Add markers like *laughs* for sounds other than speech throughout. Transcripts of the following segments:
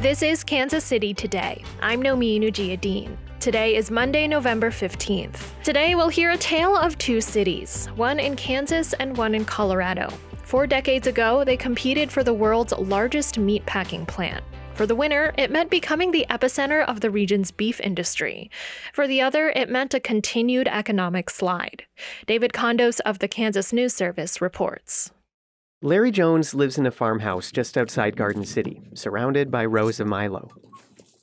This is Kansas City Today. I'm Nomin Ujiyediin Today is Monday, November 15th. Today we'll hear a tale of two cities, one in Kansas and one in Colorado. Four decades ago, they competed for the world's largest meatpacking plant. For the winner, it meant becoming the epicenter of the region's beef industry. For the other, it meant a continued economic slide. David Condos of the Kansas News Service reports. Larry Jones lives in a farmhouse just outside Garden City, surrounded by rows of Milo.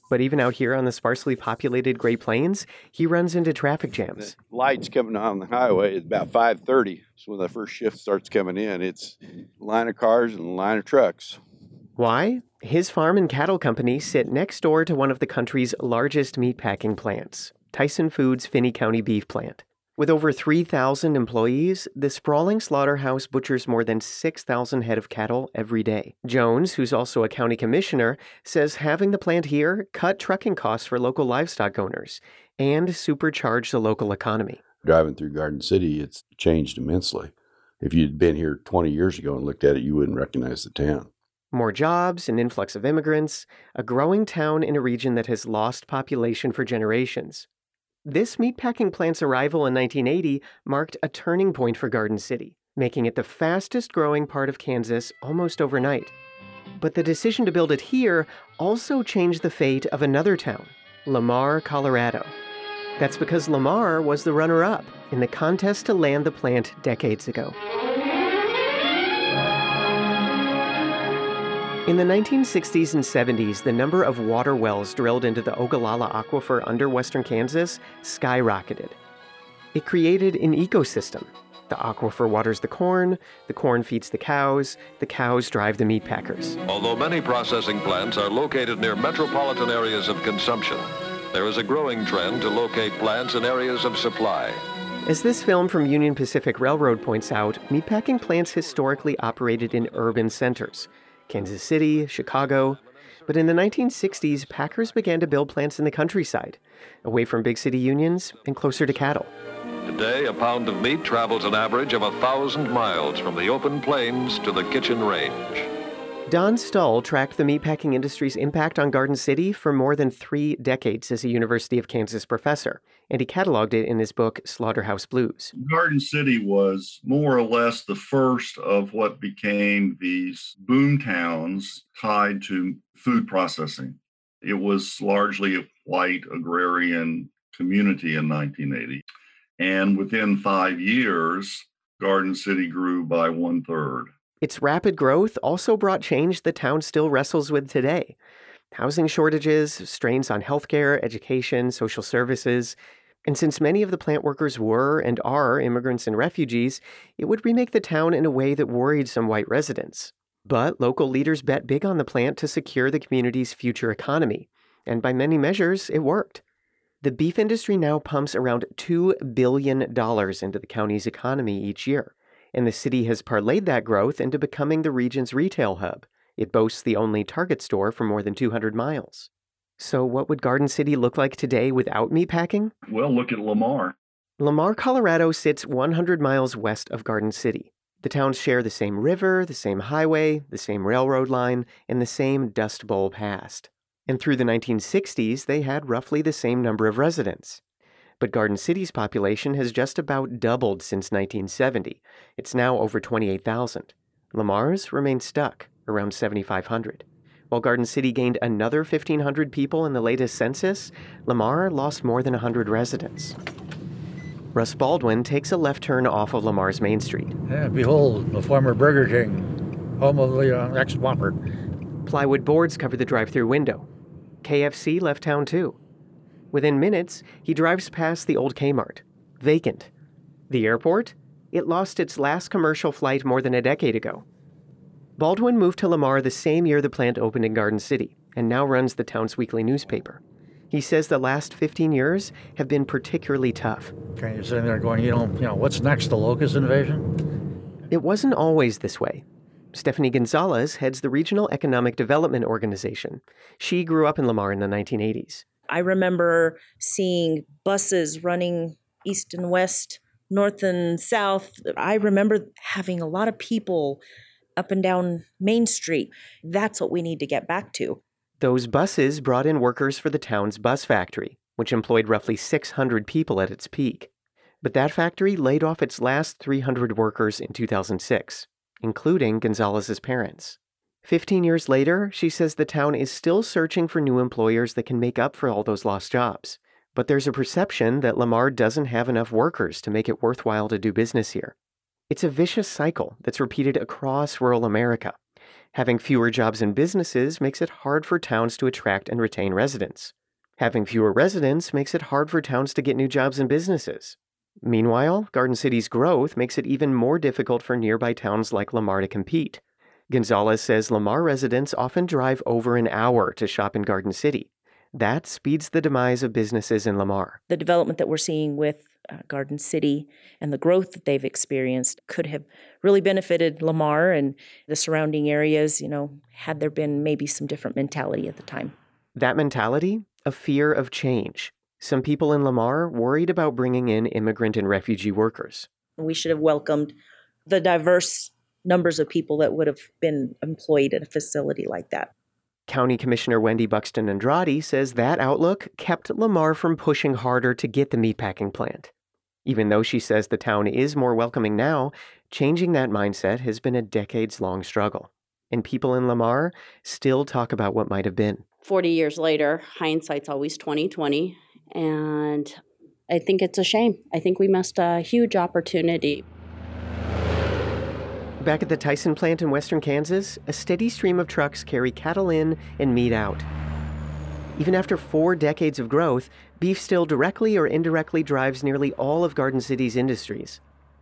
But even out here on the sparsely populated Great Plains, he runs into traffic jams. The lights coming on the highway at about 5:30. So when the first shift starts coming in, it's line of cars and line of trucks. Why? His farm and cattle company sit next door to one of the country's largest meatpacking plants, Tyson Foods Finney County Beef Plant. With over 3,000 employees, the sprawling slaughterhouse butchers more than 6,000 head of cattle every day. Jones, who's also a county commissioner, says having the plant here cut trucking costs for local livestock owners and supercharged the local economy. Driving through Garden City, it's changed immensely. If you'd been here 20 years ago and looked at it, you wouldn't recognize the town. More jobs, an influx of immigrants, a growing town in a region that has lost population for generations. This meatpacking plant's arrival in 1980 marked a turning point for Garden City, making it the fastest growing part of Kansas almost overnight. But the decision to build it here also changed the fate of another town, Lamar, Colorado. That's because Lamar was the runner up in the contest to land the plant decades ago. In the 1960s and 70s, the number of water wells drilled into the Ogallala Aquifer under western Kansas skyrocketed. It created an ecosystem. The aquifer waters the corn, the corn feeds the cows, the cows drive the meat packers. Although many processing plants are located near metropolitan areas of consumption, there is a growing trend to locate plants in areas of supply. As this film from Union Pacific Railroad points out, meatpacking plants historically operated in urban centers Kansas City, Chicago. But in the 1960s, packers began to build plants in the countryside, away from big city unions and closer to cattle. Today, a pound of meat travels an average of a thousand miles from the open plains to the kitchen range. Don Stull tracked the meatpacking industry's impact on Garden City for more than three decades as a University of Kansas professor, and he cataloged it in his book Slaughterhouse Blues. Garden City was more or less the first of what became these boom towns tied to food processing. It was largely a white agrarian community in 1980. And within five years, Garden City grew by one third. Its rapid growth also brought change the town still wrestles with today. Housing shortages, strains on healthcare, education, social services. And since many of the plant workers were and are immigrants and refugees, it would remake the town in a way that worried some white residents. But local leaders bet big on the plant to secure the community's future economy. And by many measures, it worked. The beef industry now pumps around $2 billion into the county's economy each year and the city has parlayed that growth into becoming the region's retail hub. It boasts the only Target store for more than 200 miles. So, what would Garden City look like today without me packing? Well, look at Lamar. Lamar, Colorado sits 100 miles west of Garden City. The towns share the same river, the same highway, the same railroad line, and the same Dust Bowl past. And through the 1960s, they had roughly the same number of residents but Garden City's population has just about doubled since 1970. It's now over 28,000. Lamar's remains stuck around 7,500. While Garden City gained another 1,500 people in the latest census, Lamar lost more than 100 residents. Russ Baldwin takes a left turn off of Lamar's Main Street. And behold, the former Burger King, home of the uh, ex Whopper. Plywood boards cover the drive through window. KFC left town too. Within minutes, he drives past the old Kmart, vacant. The airport? It lost its last commercial flight more than a decade ago. Baldwin moved to Lamar the same year the plant opened in Garden City and now runs the town's weekly newspaper. He says the last 15 years have been particularly tough. Okay, you're sitting there going, you know, you know, what's next? The locust invasion? It wasn't always this way. Stephanie Gonzalez heads the Regional Economic Development Organization. She grew up in Lamar in the 1980s. I remember seeing buses running east and west, north and south. I remember having a lot of people up and down Main Street. That's what we need to get back to. Those buses brought in workers for the town's bus factory, which employed roughly 600 people at its peak. But that factory laid off its last 300 workers in 2006, including Gonzalez's parents. 15 years later, she says the town is still searching for new employers that can make up for all those lost jobs. But there's a perception that Lamar doesn't have enough workers to make it worthwhile to do business here. It's a vicious cycle that's repeated across rural America. Having fewer jobs and businesses makes it hard for towns to attract and retain residents. Having fewer residents makes it hard for towns to get new jobs and businesses. Meanwhile, Garden City's growth makes it even more difficult for nearby towns like Lamar to compete. Gonzalez says Lamar residents often drive over an hour to shop in Garden City. That speeds the demise of businesses in Lamar. The development that we're seeing with uh, Garden City and the growth that they've experienced could have really benefited Lamar and the surrounding areas, you know, had there been maybe some different mentality at the time. That mentality? A fear of change. Some people in Lamar worried about bringing in immigrant and refugee workers. We should have welcomed the diverse numbers of people that would have been employed at a facility like that. County Commissioner Wendy Buxton Andrade says that outlook kept Lamar from pushing harder to get the meatpacking plant. Even though she says the town is more welcoming now, changing that mindset has been a decades long struggle. And people in Lamar still talk about what might have been. 40 years later, hindsight's always 2020, and I think it's a shame. I think we missed a huge opportunity. Back at the Tyson plant in western Kansas, a steady stream of trucks carry cattle in and meat out. Even after four decades of growth, beef still directly or indirectly drives nearly all of Garden City's industries.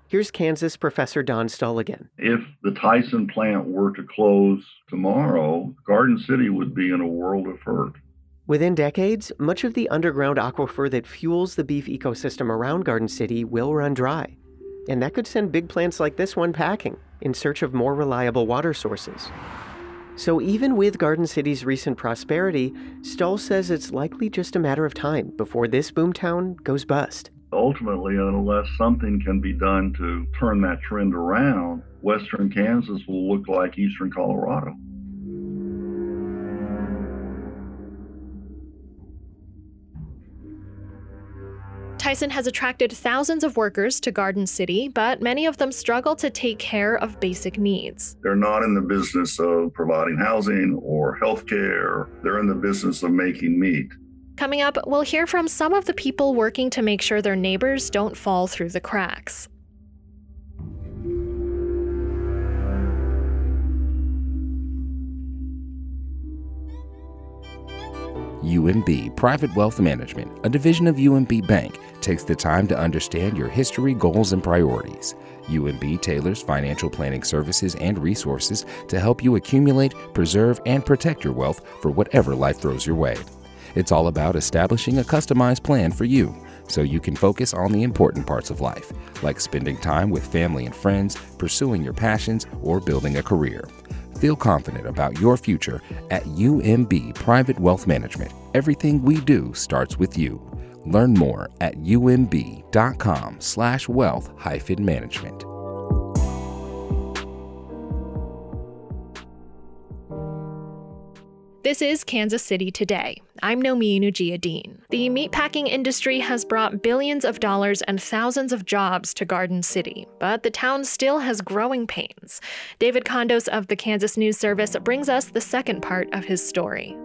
Here's Kansas professor Don Stull again. If the Tyson plant were to close tomorrow, Garden City would be in a world of hurt. Within decades, much of the underground aquifer that fuels the beef ecosystem around Garden City will run dry. And that could send big plants like this one packing in search of more reliable water sources. So, even with Garden City's recent prosperity, Stull says it's likely just a matter of time before this boomtown goes bust. Ultimately, unless something can be done to turn that trend around, western Kansas will look like eastern Colorado. Tyson has attracted thousands of workers to Garden City, but many of them struggle to take care of basic needs. They're not in the business of providing housing or health care, they're in the business of making meat. Coming up, we'll hear from some of the people working to make sure their neighbors don't fall through the cracks. UMB Private Wealth Management, a division of UMB Bank, takes the time to understand your history, goals, and priorities. UMB tailors financial planning services and resources to help you accumulate, preserve, and protect your wealth for whatever life throws your way. It's all about establishing a customized plan for you so you can focus on the important parts of life, like spending time with family and friends, pursuing your passions, or building a career. Feel confident about your future at UMB Private Wealth Management. Everything we do starts with you. Learn more at umb.com slash wealth hyphen management. This is Kansas City Today. I'm Nomin Ujiyediin. The meatpacking industry has brought billions of dollars and thousands of jobs to Garden City, but the town still has growing pains. David Condos of the Kansas News Service brings us the second part of his story.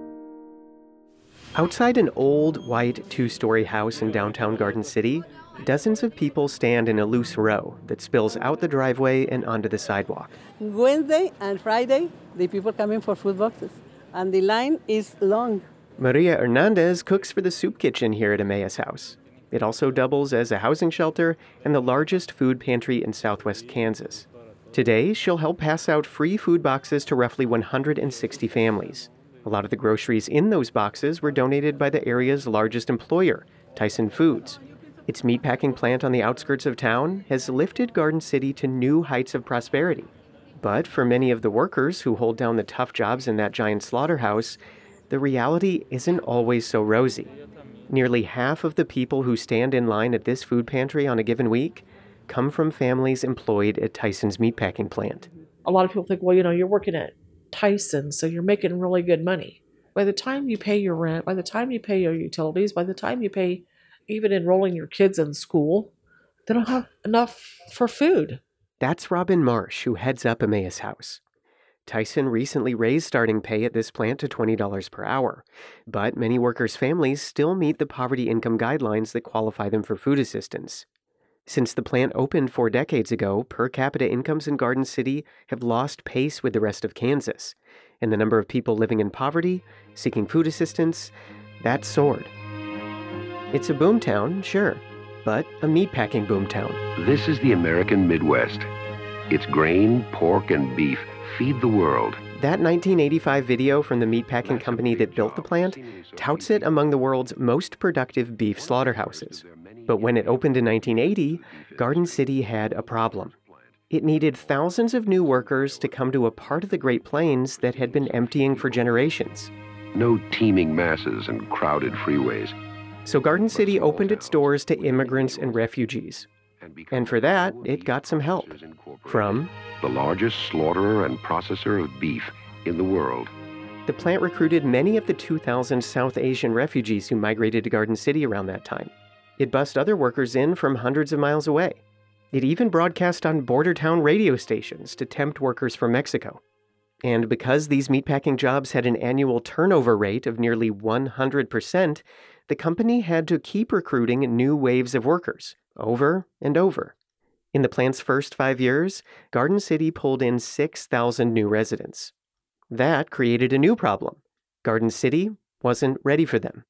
Outside an old, white, two story house in downtown Garden City, dozens of people stand in a loose row that spills out the driveway and onto the sidewalk. Wednesday and Friday, the people come in for food boxes and the line is long. Maria Hernandez cooks for the soup kitchen here at Emmaus House. It also doubles as a housing shelter and the largest food pantry in southwest Kansas. Today, she'll help pass out free food boxes to roughly 160 families. A lot of the groceries in those boxes were donated by the area's largest employer, Tyson Foods. Its meatpacking plant on the outskirts of town has lifted Garden City to new heights of prosperity. But for many of the workers who hold down the tough jobs in that giant slaughterhouse, the reality isn't always so rosy. Nearly half of the people who stand in line at this food pantry on a given week come from families employed at Tyson's meatpacking plant. A lot of people think, well, you know, you're working at Tyson, so you're making really good money. By the time you pay your rent, by the time you pay your utilities, by the time you pay even enrolling your kids in school, they don't have enough for food. That's Robin Marsh, who heads up Emmaus House. Tyson recently raised starting pay at this plant to $20 per hour, but many workers' families still meet the poverty income guidelines that qualify them for food assistance. Since the plant opened four decades ago, per capita incomes in Garden City have lost pace with the rest of Kansas, and the number of people living in poverty, seeking food assistance, that soared. It's a boomtown, sure, but a meatpacking boomtown. This is the American Midwest. It's grain, pork, and beef feed the world. That 1985 video from the meatpacking company that built the plant touts it among the world's most productive beef slaughterhouses. But when it opened in 1980, Garden City had a problem. It needed thousands of new workers to come to a part of the Great Plains that had been emptying for generations. No teeming masses and crowded freeways. So Garden City opened its doors to immigrants and refugees. And for that, it got some help from the largest slaughterer and processor of beef in the world. The plant recruited many of the 2,000 South Asian refugees who migrated to Garden City around that time. It bussed other workers in from hundreds of miles away. It even broadcast on border town radio stations to tempt workers from Mexico. And because these meatpacking jobs had an annual turnover rate of nearly 100%, the company had to keep recruiting new waves of workers over and over. In the plant's first five years, Garden City pulled in 6,000 new residents. That created a new problem. Garden City wasn't ready for them.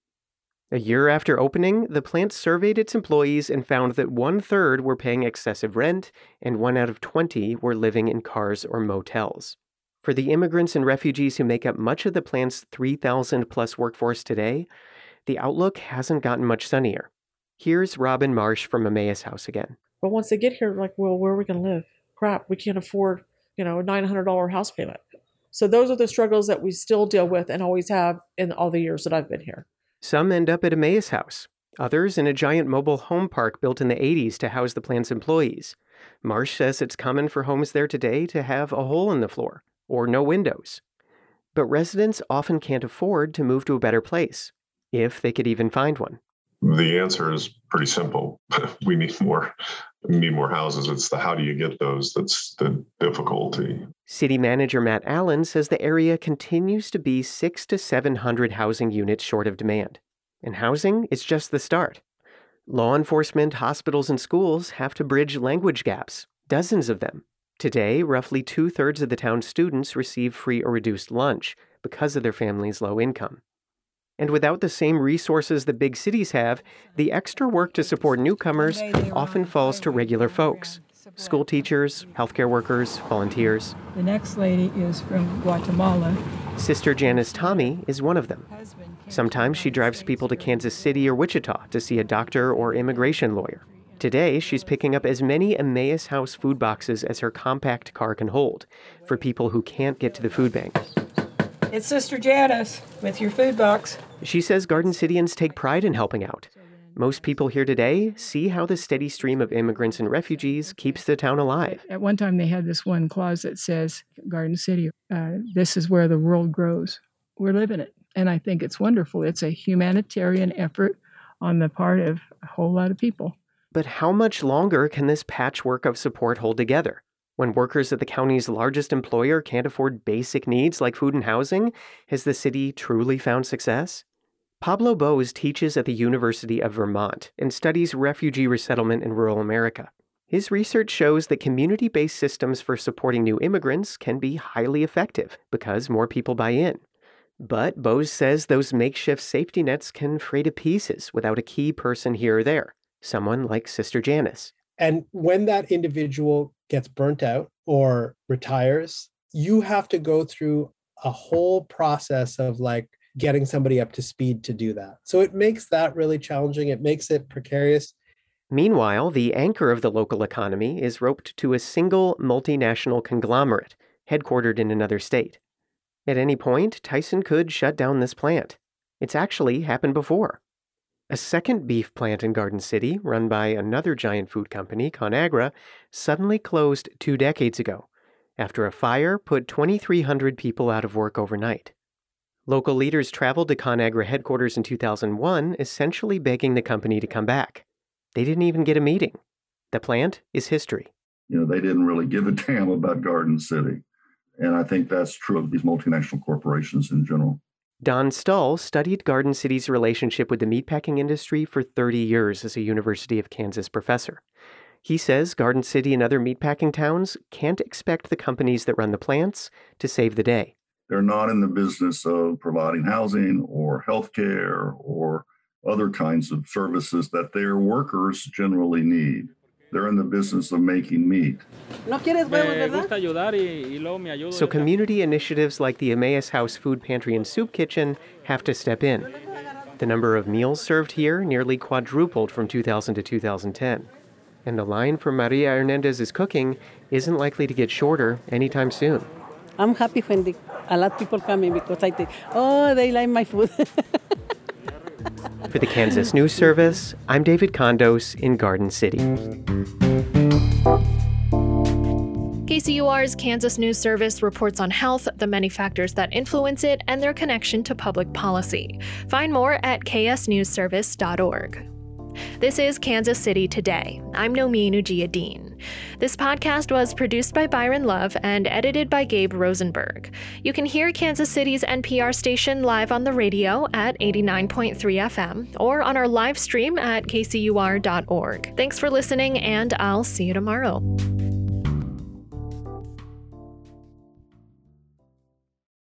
A year after opening, the plant surveyed its employees and found that one third were paying excessive rent, and one out of 20 were living in cars or motels. For the immigrants and refugees who make up much of the plant's 3,000 plus workforce today, the outlook hasn't gotten much sunnier. Here's Robin Marsh from Emmaus House again. But once they get here, like, well, where are we going to live? Crap, we can't afford, you know, a $900 house payment. So those are the struggles that we still deal with and always have in all the years that I've been here. Some end up at Emmaus House, others in a giant mobile home park built in the 80s to house the plant's employees. Marsh says it's common for homes there today to have a hole in the floor or no windows. But residents often can't afford to move to a better place, if they could even find one. The answer is pretty simple. *laughs* we need more need more houses. It's the how do you get those that's the difficulty. City manager Matt Allen says the area continues to be 6 to 700 housing units short of demand. And housing is just the start. Law enforcement, hospitals, and schools have to bridge language gaps, dozens of them. Today, roughly two thirds of the town's students receive free or reduced lunch because of their family's low income. And without the same resources that big cities have, the extra work to support newcomers often falls to regular folks school teachers, healthcare workers, volunteers. The next lady is from Guatemala. Sister Janice Tommy is one of them. Sometimes she drives people to Kansas City or Wichita to see a doctor or immigration lawyer. Today, she's picking up as many Emmaus House food boxes as her compact car can hold for people who can't get to the food bank. It's Sister Janice with your food box. She says Garden Cityans take pride in helping out. Most people here today see how the steady stream of immigrants and refugees keeps the town alive. At one time, they had this one clause that says, Garden City, uh, this is where the world grows. We're living it. And I think it's wonderful. It's a humanitarian effort on the part of a whole lot of people. But how much longer can this patchwork of support hold together? When workers at the county's largest employer can't afford basic needs like food and housing, has the city truly found success? Pablo Bose teaches at the University of Vermont and studies refugee resettlement in rural America. His research shows that community based systems for supporting new immigrants can be highly effective because more people buy in. But Bose says those makeshift safety nets can fray to pieces without a key person here or there, someone like Sister Janice. And when that individual gets burnt out or retires, you have to go through a whole process of like getting somebody up to speed to do that. So it makes that really challenging. It makes it precarious. Meanwhile, the anchor of the local economy is roped to a single multinational conglomerate headquartered in another state. At any point, Tyson could shut down this plant. It's actually happened before. A second beef plant in Garden City, run by another giant food company, ConAgra, suddenly closed two decades ago after a fire put 2,300 people out of work overnight. Local leaders traveled to ConAgra headquarters in 2001, essentially begging the company to come back. They didn't even get a meeting. The plant is history. You know, they didn't really give a damn about Garden City. And I think that's true of these multinational corporations in general. Don Stull studied Garden City's relationship with the meatpacking industry for 30 years as a University of Kansas professor. He says Garden City and other meatpacking towns can't expect the companies that run the plants to save the day. They're not in the business of providing housing or health care or other kinds of services that their workers generally need. They're in the business of making meat. So, community initiatives like the Emmaus House Food Pantry and Soup Kitchen have to step in. The number of meals served here nearly quadrupled from 2000 to 2010. And the line for Maria Hernandez's cooking isn't likely to get shorter anytime soon. I'm happy when the, a lot of people coming because I think, oh, they like my food. *laughs* For the Kansas News Service, I'm David Condos in Garden City. KCUR's Kansas News Service reports on health, the many factors that influence it, and their connection to public policy. Find more at ksnewsservice.org. This is Kansas City Today. I'm Nomin Ujiyediin. This podcast was produced by Byron Love and edited by Gabe Rosenberg. You can hear Kansas City's NPR station live on the radio at 89.3 FM or on our live stream at kcur.org. Thanks for listening, and I'll see you tomorrow.